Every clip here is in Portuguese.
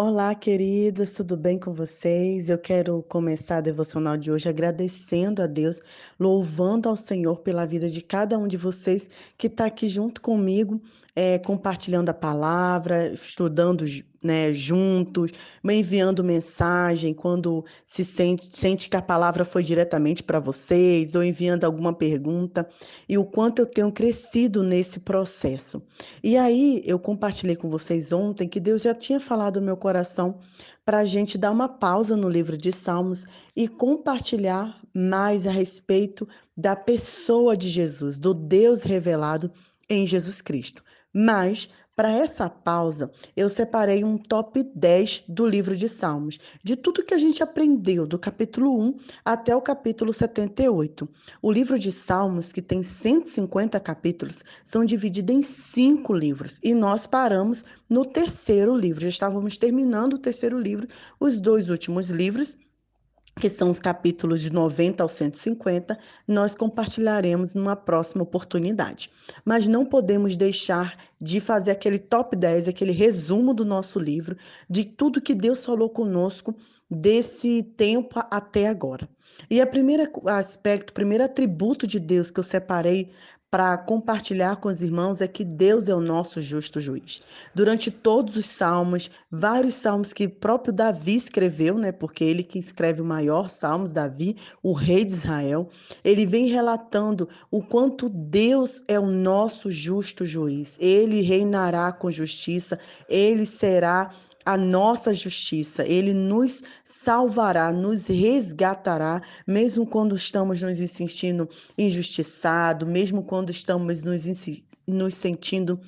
Olá, queridos, tudo bem com vocês? Eu quero começar a devocional de hoje agradecendo a Deus, louvando ao Senhor pela vida de cada um de vocês que está aqui junto comigo, é, compartilhando a palavra, estudando né, juntos, enviando mensagem quando se sente, sente que a palavra foi diretamente para vocês, ou enviando alguma pergunta, e o quanto eu tenho crescido nesse processo. E aí, eu compartilhei com vocês ontem que Deus já tinha falado no meu coração para a gente dar uma pausa no livro de Salmos e compartilhar mais a respeito da pessoa de Jesus, do Deus revelado em Jesus Cristo. Mas, para essa pausa, eu separei um top 10 do livro de Salmos, de tudo que a gente aprendeu do capítulo 1 até o capítulo 78. O livro de Salmos, que tem 150 capítulos, são divididos em cinco livros e nós paramos no terceiro livro. Já estávamos terminando o terceiro livro, os dois últimos livros que são os capítulos de 90 ao 150, nós compartilharemos numa próxima oportunidade. Mas não podemos deixar de fazer aquele top 10, aquele resumo do nosso livro, de tudo que Deus falou conosco desse tempo até agora. E a primeira aspecto, o primeiro atributo de Deus que eu separei para compartilhar com os irmãos é que Deus é o nosso justo juiz. Durante todos os salmos, vários salmos que próprio Davi escreveu, né, porque ele que escreve o maior salmos, Davi, o rei de Israel, ele vem relatando o quanto Deus é o nosso justo juiz. Ele reinará com justiça, ele será a nossa justiça. Ele nos salvará, nos resgatará, mesmo quando estamos nos sentindo injustiçados, mesmo quando estamos nos, nos sentindo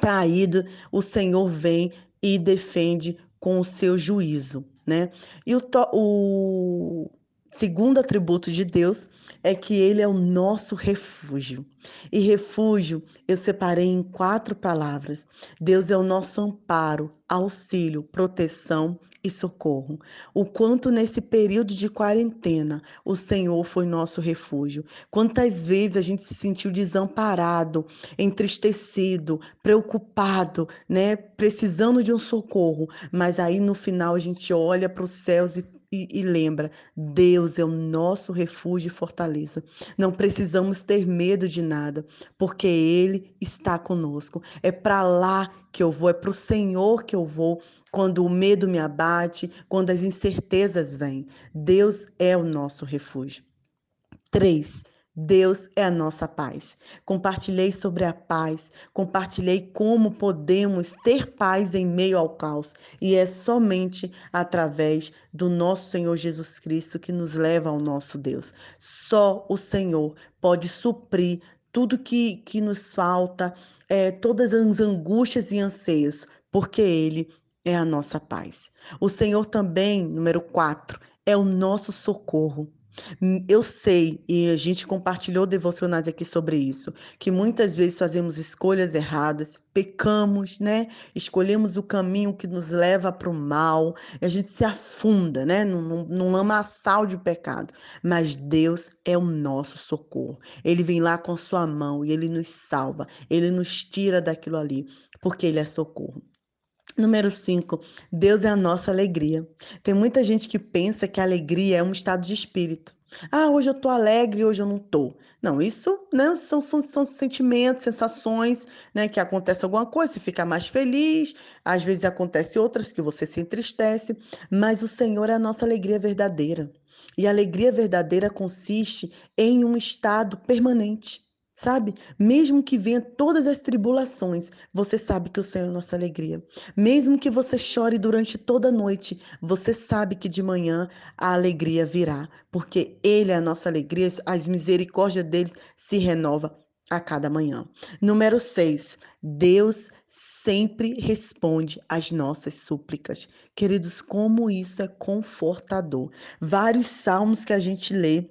traídos, o Senhor vem e defende com o seu juízo, né? E o, o segundo atributo de Deus é que ele é o nosso refúgio. E refúgio eu separei em quatro palavras. Deus é o nosso amparo, auxílio, proteção e socorro. O quanto nesse período de quarentena o Senhor foi nosso refúgio. Quantas vezes a gente se sentiu desamparado, entristecido, preocupado, né, precisando de um socorro, mas aí no final a gente olha para os céus e e, e, lembra, Deus é o nosso refúgio e fortaleza. Não precisamos ter medo de nada, porque Ele está conosco. É para lá que eu vou, é para o Senhor que eu vou quando o medo me abate, quando as incertezas vêm. Deus é o nosso refúgio. Três, Deus é a nossa paz. Compartilhei sobre a paz, compartilhei como podemos ter paz em meio ao caos, e é somente através do nosso Senhor Jesus Cristo que nos leva ao nosso Deus. Só o Senhor pode suprir tudo que, que nos falta, é, todas as angústias e anseios, porque Ele é a nossa paz. O Senhor também, número 4, é o nosso socorro. Hum, eu sei, e a gente compartilhou devocionais aqui sobre isso, que muitas vezes fazemos escolhas erradas, pecamos, né? Escolhemos o caminho que nos leva para o mal, e a gente se afunda, né? Num, num lamaçal de pecado. Mas Deus é o nosso socorro. Ele vem lá com sua mão e ele nos salva, ele nos tira daquilo ali, porque ele é socorro. Número 5, Deus é a nossa alegria. Tem muita gente que pensa que a alegria é um estado de espírito. Ah, hoje eu tô alegre, hoje eu não tô. Não, isso né, são, são, são sentimentos, sensações, né? Que acontece alguma coisa, você fica mais feliz, às vezes acontece outras que você se entristece, mas o Senhor é a nossa alegria verdadeira. E a alegria verdadeira consiste em um estado permanente. Sabe? Mesmo que venha todas as tribulações, você sabe que o Senhor é nossa alegria. Mesmo que você chore durante toda a noite, você sabe que de manhã a alegria virá, porque Ele é a nossa alegria, as misericórdias deles se renova a cada manhã. Número 6. Deus sempre responde às nossas súplicas. Queridos, como isso é confortador. Vários salmos que a gente lê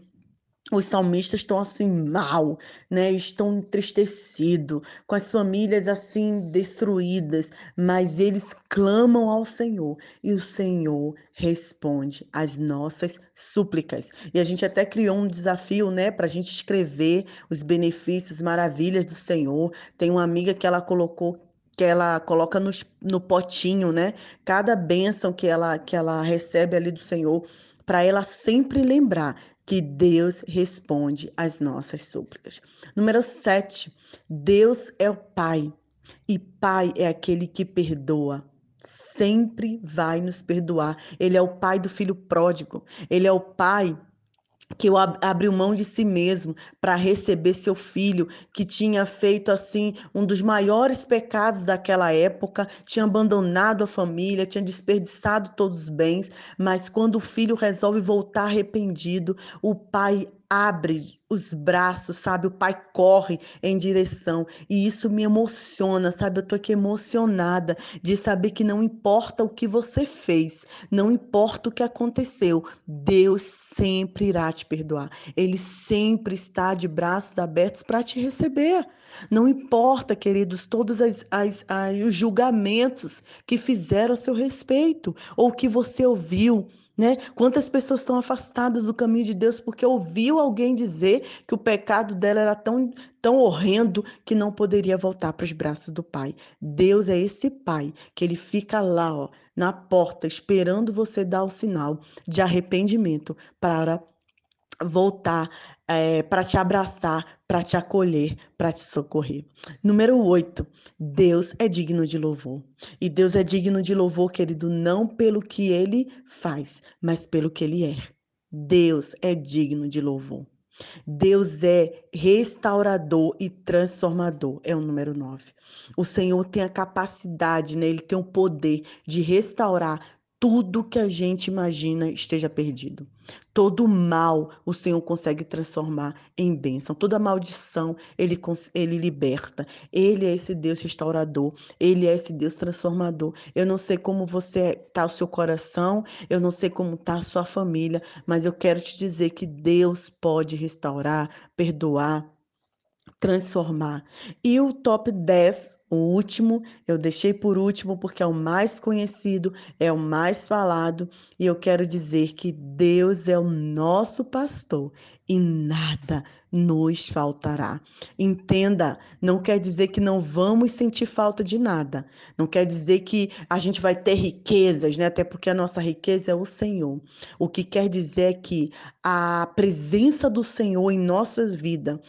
os salmistas estão assim mal, né? Estão entristecidos, com as famílias assim destruídas, mas eles clamam ao Senhor e o Senhor responde às nossas súplicas. E a gente até criou um desafio, né, para a gente escrever os benefícios, maravilhas do Senhor. Tem uma amiga que ela colocou que ela coloca no, no potinho, né? Cada bênção que ela, que ela recebe ali do Senhor, para ela sempre lembrar que Deus responde às nossas súplicas. Número 7. Deus é o Pai. E Pai é aquele que perdoa. Sempre vai nos perdoar. Ele é o pai do filho pródigo. Ele é o pai que abriu mão de si mesmo para receber seu filho, que tinha feito assim um dos maiores pecados daquela época, tinha abandonado a família, tinha desperdiçado todos os bens, mas quando o filho resolve voltar arrependido, o pai abre os braços, sabe? O pai corre em direção e isso me emociona, sabe? Eu tô aqui emocionada de saber que não importa o que você fez, não importa o que aconteceu, Deus sempre irá te perdoar. Ele sempre está de braços abertos para te receber. Não importa, queridos, todos as, as, as, os julgamentos que fizeram a seu respeito ou que você ouviu né? Quantas pessoas estão afastadas do caminho de Deus porque ouviu alguém dizer que o pecado dela era tão, tão horrendo que não poderia voltar para os braços do Pai. Deus é esse Pai que ele fica lá, ó, na porta, esperando você dar o sinal de arrependimento para voltar é, para te abraçar, para te acolher, para te socorrer. Número 8. Deus é digno de louvor. E Deus é digno de louvor, querido, não pelo que ele faz, mas pelo que ele é. Deus é digno de louvor. Deus é restaurador e transformador, é o número 9. O Senhor tem a capacidade, né? ele tem o poder de restaurar tudo que a gente imagina esteja perdido. Todo mal o Senhor consegue transformar em bênção. Toda maldição ele, ele liberta. Ele é esse Deus restaurador. Ele é esse Deus transformador. Eu não sei como você está o seu coração. Eu não sei como está a sua família. Mas eu quero te dizer que Deus pode restaurar, perdoar, transformar. E o top 10, o último, eu deixei por último porque é o mais conhecido, é o mais falado, e eu quero dizer que Deus é o nosso pastor e nada nos faltará. Entenda, não quer dizer que não vamos sentir falta de nada. Não quer dizer que a gente vai ter riquezas, né? Até porque a nossa riqueza é o Senhor. O que quer dizer é que a presença do Senhor em nossas vidas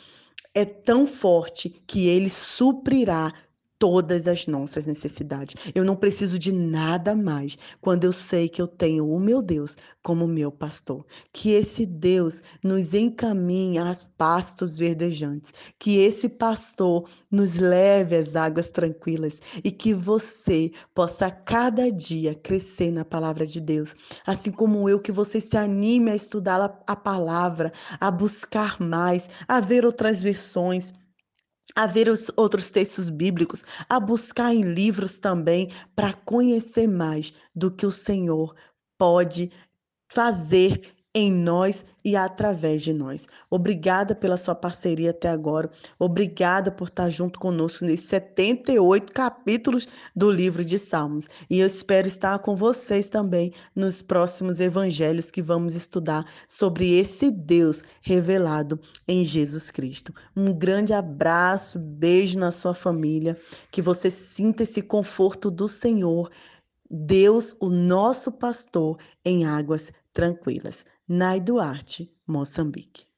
é tão forte que ele suprirá todas as nossas necessidades. Eu não preciso de nada mais quando eu sei que eu tenho o meu Deus como meu pastor. Que esse Deus nos encaminhe aos pastos verdejantes, que esse pastor nos leve às águas tranquilas e que você possa cada dia crescer na palavra de Deus, assim como eu que você se anime a estudar a palavra, a buscar mais, a ver outras versões a ver os outros textos bíblicos, a buscar em livros também para conhecer mais do que o Senhor pode fazer em nós e através de nós. Obrigada pela sua parceria até agora. Obrigada por estar junto conosco nesses 78 capítulos do livro de Salmos. E eu espero estar com vocês também nos próximos evangelhos que vamos estudar sobre esse Deus revelado em Jesus Cristo. Um grande abraço, beijo na sua família, que você sinta esse conforto do Senhor. Deus, o nosso pastor, em águas tranquilas. Nai Duarte, Moçambique.